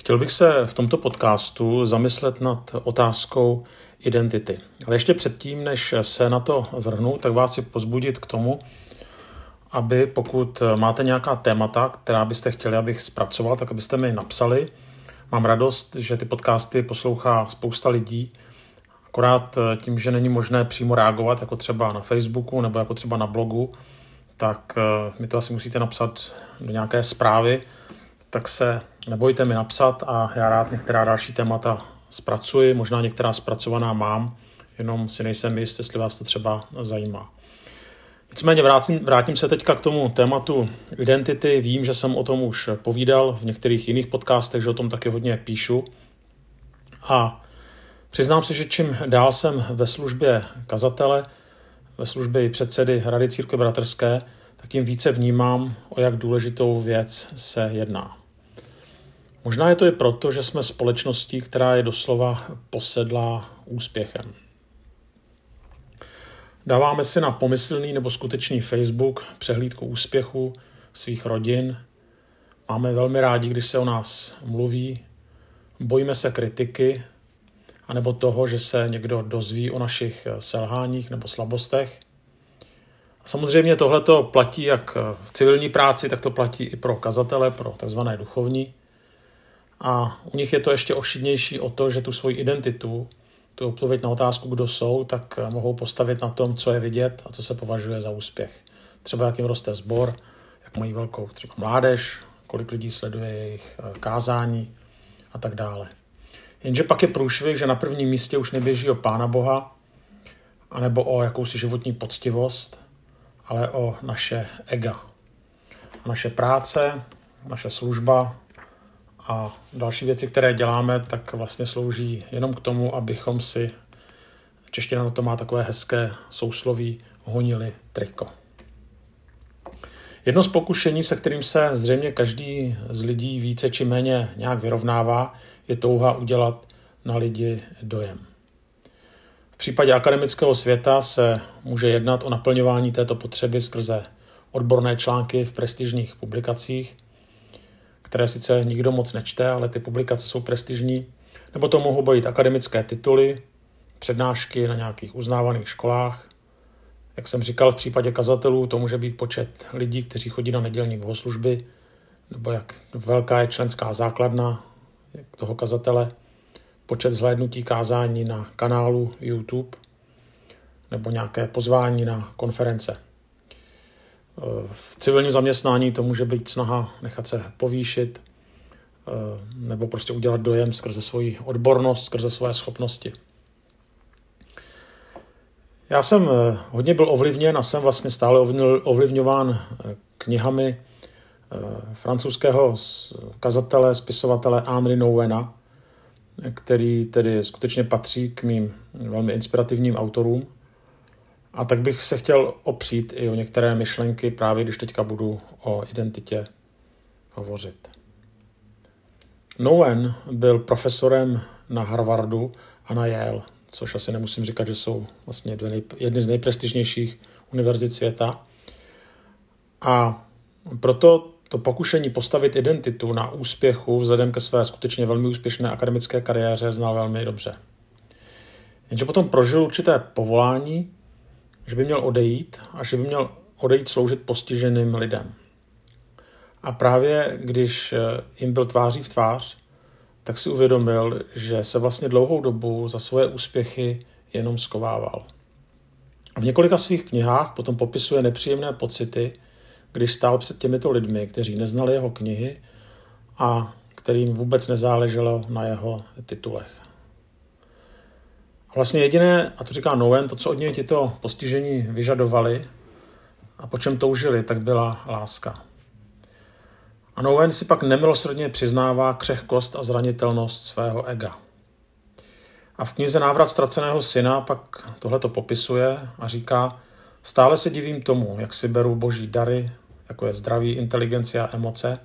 Chtěl bych se v tomto podcastu zamyslet nad otázkou identity. Ale ještě předtím, než se na to vrhnu, tak vás chci pozbudit k tomu, aby pokud máte nějaká témata, která byste chtěli, abych zpracoval, tak abyste mi napsali. Mám radost, že ty podcasty poslouchá spousta lidí, akorát tím, že není možné přímo reagovat, jako třeba na Facebooku nebo jako třeba na blogu, tak eh, mi to asi musíte napsat do nějaké zprávy, tak se nebojte mi napsat a já rád některá další témata zpracuji, možná některá zpracovaná mám, jenom si nejsem jist, jestli vás to třeba zajímá. Nicméně vrátím, vrátím se teďka k tomu tématu identity. Vím, že jsem o tom už povídal v některých jiných podcastech, že o tom taky hodně píšu. A přiznám se, že čím dál jsem ve službě kazatele, ve službě i předsedy Rady Církve Bratrské, tak tím více vnímám, o jak důležitou věc se jedná. Možná je to i proto, že jsme společností, která je doslova posedlá úspěchem. Dáváme si na pomyslný nebo skutečný Facebook přehlídku úspěchu svých rodin. Máme velmi rádi, když se o nás mluví. Bojíme se kritiky, anebo toho, že se někdo dozví o našich selháních nebo slabostech. A samozřejmě tohle to platí jak v civilní práci, tak to platí i pro kazatele, pro tzv. duchovní. A u nich je to ještě ošidnější o to, že tu svoji identitu, tu odpověď na otázku, kdo jsou, tak mohou postavit na tom, co je vidět a co se považuje za úspěch. Třeba jak jim roste sbor, jak mají velkou třeba mládež, kolik lidí sleduje jejich eh, kázání a tak dále. Jenže pak je průšvih, že na prvním místě už neběží o Pána Boha, anebo o jakousi životní poctivost, ale o naše ega. Naše práce, naše služba, a další věci, které děláme, tak vlastně slouží jenom k tomu, abychom si, čeština na to má takové hezké sousloví, honili triko. Jedno z pokušení, se kterým se zřejmě každý z lidí více či méně nějak vyrovnává, je touha udělat na lidi dojem. V případě akademického světa se může jednat o naplňování této potřeby skrze odborné články v prestižních publikacích, které sice nikdo moc nečte, ale ty publikace jsou prestižní, nebo to mohou být akademické tituly, přednášky na nějakých uznávaných školách. Jak jsem říkal, v případě kazatelů to může být počet lidí, kteří chodí na nedělní bohoslužby, nebo jak velká je členská základna toho kazatele, počet zhlédnutí kázání na kanálu YouTube, nebo nějaké pozvání na konference. V civilním zaměstnání to může být snaha nechat se povýšit eh, nebo prostě udělat dojem skrze svoji odbornost, skrze své schopnosti. Já jsem eh, hodně byl ovlivněn a jsem vlastně stále ovlivňován eh, knihami francouzského kazatele, spisovatele Henry Nouena, který tedy skutečně patří k mým velmi inspirativním autorům. A tak bych se chtěl opřít i o některé myšlenky, právě když teďka budu o identitě hovořit. Noen byl profesorem na Harvardu a na Yale, což asi nemusím říkat, že jsou vlastně dvě jedny z nejprestižnějších univerzit světa. A proto to pokušení postavit identitu na úspěchu vzhledem ke své skutečně velmi úspěšné akademické kariéře znal velmi dobře. Jenže potom prožil určité povolání, že by měl odejít a že by měl odejít sloužit postiženým lidem. A právě když eh, jim byl tváří v tvář, tak si uvědomil, že se vlastně dlouhou dobu za svoje úspěchy jenom skovával. V několika svých knihách potom popisuje nepříjemné pocity, když stál před těmito lidmi, kteří neznali jeho knihy a kterým vůbec nezáleželo na jeho titulech. Vlastně jediné, a to říká Noen, to, co od něj tito postižení vyžadovali a po čem toužili, tak byla láska. A Noen si pak nemilosrdně přiznává křehkost a zranitelnost svého ega. A v knize Návrat ztraceného syna pak tohle to popisuje a říká, stále se divím tomu, jak si beru boží dary, jako je zdraví, inteligenci a emoce,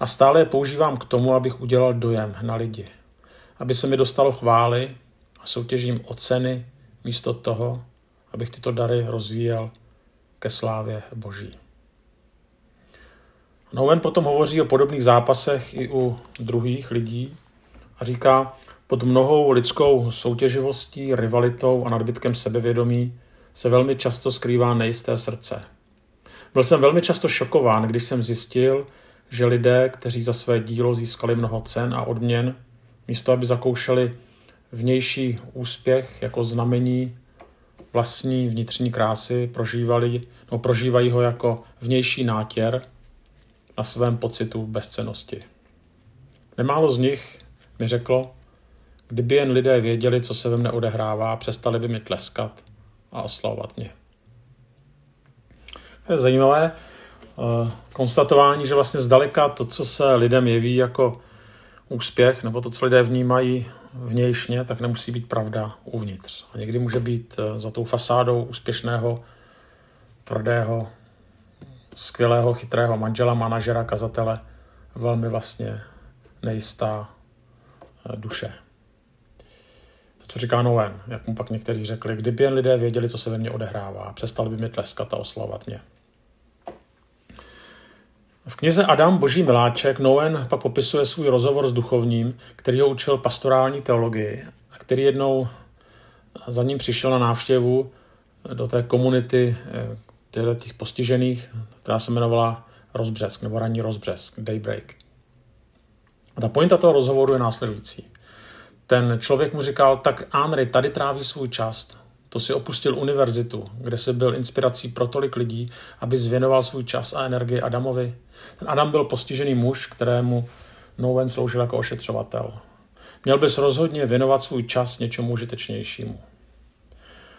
a stále je používám k tomu, abych udělal dojem na lidi. Aby se mi dostalo chvály, soutěžím o ceny místo toho, abych tyto dary rozvíjel ke slávě Boží. Noven potom hovoří o podobných zápasech i u druhých lidí a říká, pod mnohou lidskou soutěživostí, rivalitou a nadbytkem sebevědomí se velmi často skrývá nejisté srdce. Byl jsem velmi často šokován, když jsem zjistil, že lidé, kteří za své dílo získali mnoho cen a odměn, místo aby zakoušeli vnější úspěch jako znamení vlastní vnitřní krásy, prožívali, no, prožívají ho jako vnější nátěr na svém pocitu bezcenosti. Nemálo z nich mi řeklo, kdyby jen lidé věděli, co se ve mne odehrává, přestali by mi tleskat a oslavovat mě. To je zajímavé uh, konstatování, že vlastně zdaleka to, co se lidem jeví jako úspěch, nebo to, co lidé vnímají vnějšně, tak nemusí být pravda uvnitř. A někdy může být uh, za tou fasádou úspěšného, tvrdého, skvělého, chytrého manžela, manažera, kazatele velmi vlastně nejistá uh, duše. To, co říká Noen, jak mu pak někteří řekli, kdyby jen lidé věděli, co se ve mně odehrává, přestali by mi tleskat a oslavat mě. Knize Adam Boží miláček Noen pak popisuje svůj rozhovor s duchovním, který ho učil pastorální teologii a který jednou za ním přišel na návštěvu do té komunity eh, těch postižených, která se jmenovala Rozbřesk, nebo ranní Rozbřesk, Daybreak. A ta pointa toho rozhovoru je následující. Ten člověk mu říkal, tak Henry, tady tráví svůj čas, to si opustil univerzitu, kde se byl inspirací pro tolik lidí, aby zvěnoval svůj čas a energii Adamovi. Ten Adam byl postižený muž, kterému Noven sloužil jako ošetřovatel. Měl bys rozhodně věnovat svůj čas něčemu užitečnějšímu.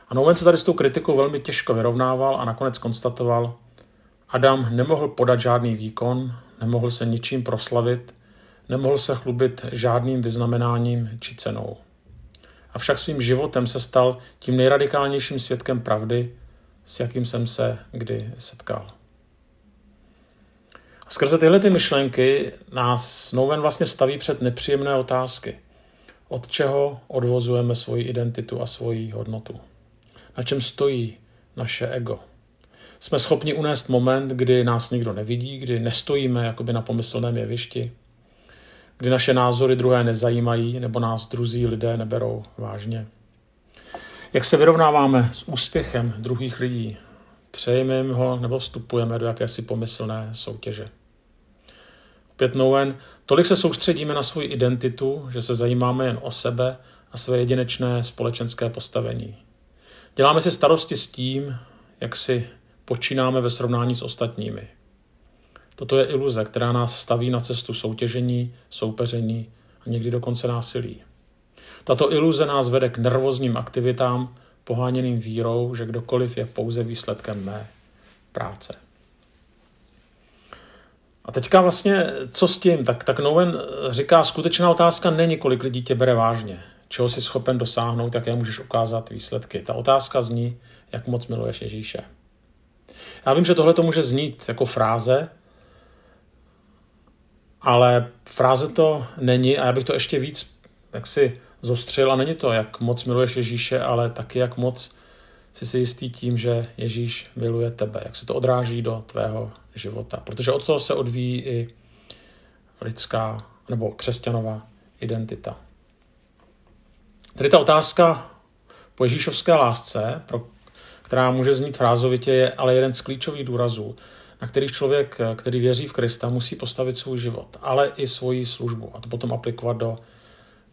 A Noven se tady s tou kritikou velmi těžko vyrovnával a nakonec konstatoval, Adam nemohl podat žádný výkon, nemohl se ničím proslavit, nemohl se chlubit žádným vyznamenáním či cenou avšak svým životem se stal tím nejradikálnějším svědkem pravdy, s jakým jsem se kdy setkal. A skrze tyhle ty myšlenky nás Snowden vlastně staví před nepříjemné otázky. Od čeho odvozujeme svoji identitu a svoji hodnotu? Na čem stojí naše ego? Jsme schopni unést moment, kdy nás nikdo nevidí, kdy nestojíme jakoby na pomyslném jevišti, kdy naše názory druhé nezajímají nebo nás druzí lidé neberou vážně. Jak se vyrovnáváme s úspěchem druhých lidí? Přejeme jim ho nebo vstupujeme do jakési pomyslné soutěže? Opět Noen, tolik se soustředíme na svoji identitu, že se zajímáme jen o sebe a své jedinečné společenské postavení. Děláme si starosti s tím, jak si počínáme ve srovnání s ostatními. Toto je iluze, která nás staví na cestu soutěžení, soupeření a někdy dokonce násilí. Tato iluze nás vede k nervózním aktivitám, poháněným vírou, že kdokoliv je pouze výsledkem mé práce. A teďka vlastně, co s tím? Tak, tak Noven říká, skutečná otázka není, kolik lidí tě bere vážně, čeho jsi schopen dosáhnout, jaké můžeš ukázat výsledky. Ta otázka zní, jak moc miluješ Ježíše. Já vím, že tohle to může znít jako fráze, ale fráze to není a já bych to ještě víc jaksi zostřil a není to, jak moc miluješ Ježíše, ale taky jak moc jsi si jistý tím, že Ježíš miluje tebe, jak se to odráží do tvého života. Protože od toho se odvíjí i lidská nebo křesťanová identita. Tedy ta otázka po Ježíšovské lásce, pro, která může znít frázovitě, je ale jeden z klíčových důrazů, na kterých člověk, který věří v Krista, musí postavit svůj život, ale i svoji službu a to potom aplikovat do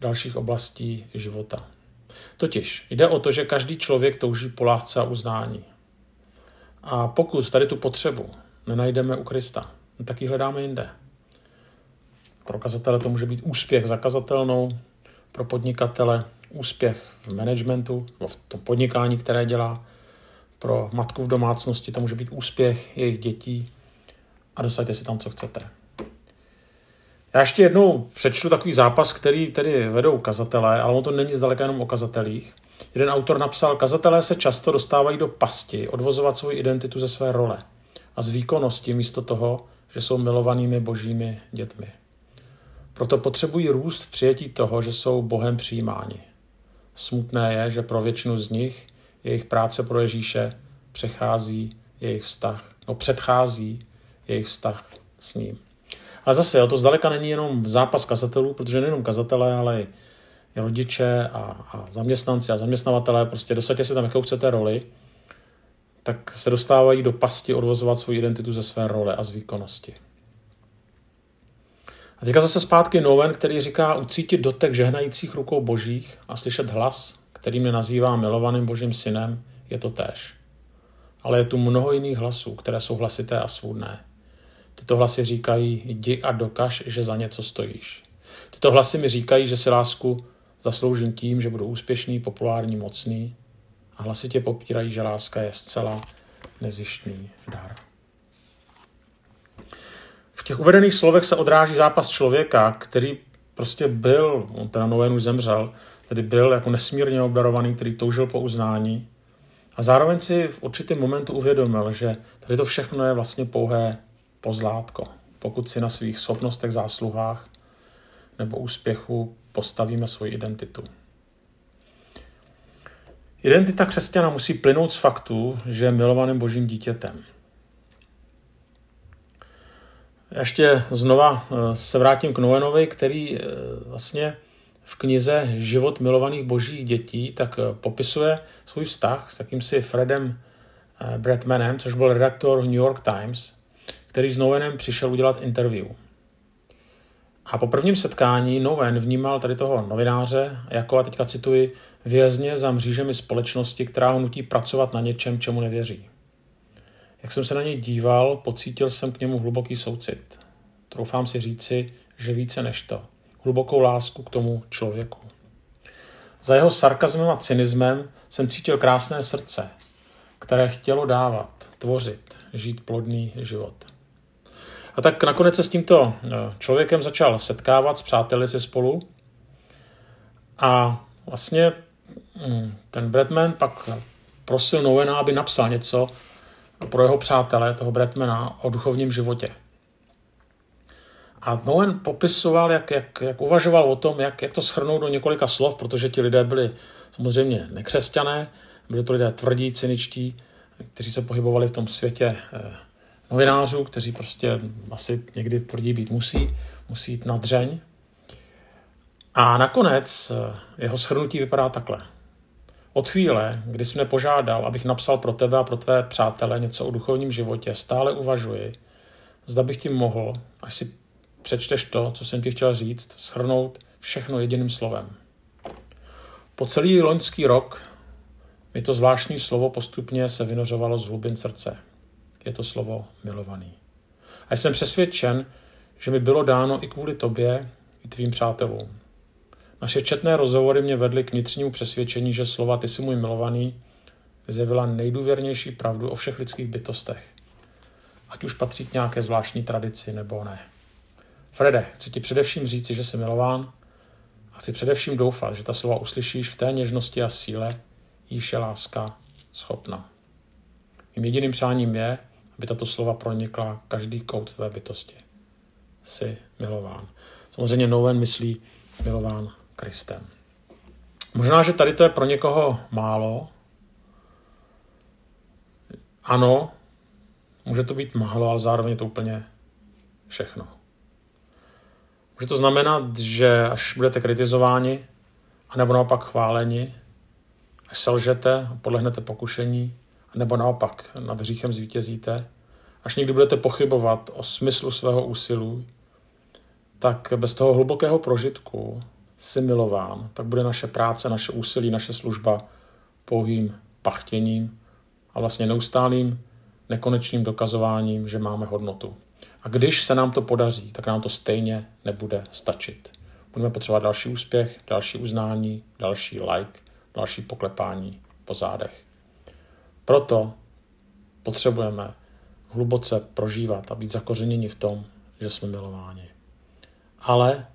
dalších oblastí života. Totiž jde o to, že každý člověk touží po lásce a uznání. A pokud tady tu potřebu nenajdeme u Krista, no tak ji hledáme jinde. Pro kazatele to může být úspěch zakazatelnou, pro podnikatele úspěch v managementu, v tom podnikání, které dělá, pro matku v domácnosti to může být úspěch jejich dětí a dosaďte si tam, co chcete. Já ještě jednou přečtu takový zápas, který tedy vedou kazatelé, ale on to není zdaleka jenom o kazatelích. Jeden autor napsal, kazatelé se často dostávají do pasti odvozovat svou identitu ze své role a z výkonnosti místo toho, že jsou milovanými božími dětmi. Proto potřebují růst v přijetí toho, že jsou Bohem přijímáni. Smutné je, že pro většinu z nich jejich práce pro Ježíše přechází jejich vztah, no předchází jejich vztah s ním. Ale zase, jo, to zdaleka není jenom zápas kazatelů, protože nejenom kazatelé, ale i rodiče a, a zaměstnanci a zaměstnavatelé, prostě dosaďte si tam, jakou chcete roli, tak se dostávají do pasti odvozovat svou identitu ze své role a z výkonnosti. A teďka zase zpátky Noven, který říká ucítit dotek žehnajících rukou božích a slyšet hlas, který mě nazývá milovaným božím synem, je to též. Ale je tu mnoho jiných hlasů, které jsou hlasité a svůdné. Tyto hlasy říkají, jdi a dokaž, že za něco stojíš. Tyto hlasy mi říkají, že si lásku zasloužím tím, že budu úspěšný, populární, mocný. A hlasitě popírají, že láska je zcela nezištný dar. V těch uvedených slovech se odráží zápas člověka, který prostě byl, on teda Noén už zemřel, tedy byl jako nesmírně obdarovaný, který toužil po uznání a zároveň si v určitém momentu uvědomil, že tady to všechno je vlastně pouhé pozlátko. Pokud si na svých schopnostech, zásluhách nebo úspěchu postavíme svoji identitu. Identita křesťana musí plynout z faktu, že je milovaným božím dítětem. Ještě znova eh, se vrátím k Noenovi, který eh, vlastně v knize Život milovaných božích dětí tak eh, popisuje svůj vztah s jakýmsi Fredem Bradmanem, což byl redaktor New York Times, který s Noenem přišel udělat interview. A po prvním setkání Noven vnímal tady toho novináře jako, a teďka cituji, vězně za mřížemi společnosti, která ho nutí pracovat na něčem, čemu nevěří. Jak jsem se na něj díval, pocítil jsem k němu hluboký soucit. Troufám si říci, že více než to. Hlubokou lásku k tomu člověku. Za jeho sarkazmem a cynismem jsem cítil krásné srdce, které chtělo dávat, tvořit, žít plodný život. A tak nakonec se s tímto eh, člověkem začal setkávat s přáteli si spolu a vlastně hm, ten Bradman pak prosil Nowena, aby napsal něco pro jeho přátele, toho Bradmana, o duchovním životě. A Noen popisoval, jak, jak, jak uvažoval o tom, jak, jak to schrnout do několika slov, protože ti lidé byli samozřejmě nekřesťané, byli to lidé tvrdí, cyničtí, kteří se pohybovali v tom světě eh, novinářů, kteří prostě asi někdy tvrdí být musí, musí jít na dřeň. A nakonec eh, jeho shrnutí vypadá takhle. Od chvíle, kdy jsi mě požádal, abych napsal pro tebe a pro tvé přátele něco o duchovním životě, stále uvažuji, zda bych ti mohl, až si přečteš to, co jsem ti chtěl říct, shrnout všechno jediným slovem. Po celý loňský rok mi to zvláštní slovo postupně se vynořovalo z hlubin srdce. Je to slovo milovaný. A jsem přesvědčen, že mi bylo dáno i kvůli tobě, i tvým přátelům. Naše četné rozhovory mě vedly k vnitřnímu přesvědčení, že slova ty jsi můj milovaný zjevila nejdůvěrnější pravdu o všech lidských bytostech. Ať už patří k nějaké zvláštní tradici nebo ne. Frede, chci ti především říci, že jsi milován a chci především doufat, že ta slova uslyšíš v té něžnosti a síle, jíž je láska schopna. Mým jediným přáním je, aby tato slova pronikla každý kout tvé bytosti. Jsi milován. Samozřejmě Noven myslí milován Kristem. Možná, že tady to je pro někoho málo. Ano, může to být málo, ale zároveň je to úplně všechno. Může to znamenat, že až budete kritizováni, anebo naopak chváleni, až selžete, podlehnete pokušení, nebo naopak nad hříchem zvítězíte, až někdy budete pochybovat o smyslu svého úsilí, tak bez toho hlubokého prožitku si milován, tak bude naše práce, naše úsilí, naše služba pouhým pachtěním a vlastně neustálým nekonečným dokazováním, že máme hodnotu. A když se nám to podaří, tak nám to stejně nebude stačit. Budeme potřebovat další úspěch, další uznání, další like, další poklepání po zádech. Proto potřebujeme hluboce prožívat a být zakořeněni v tom, že jsme milováni. Ale,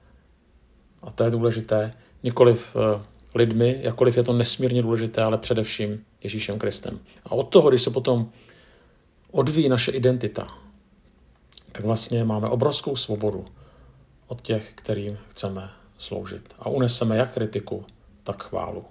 a to je důležité, nikoliv eh, lidmi, jakkoliv je to nesmírně důležité, ale především Ježíšem Kristem. A od toho, když se potom odvíjí naše identita, tak vlastně máme obrovskou svobodu od těch, kterým chceme sloužit. A uneseme jak kritiku, tak chválu.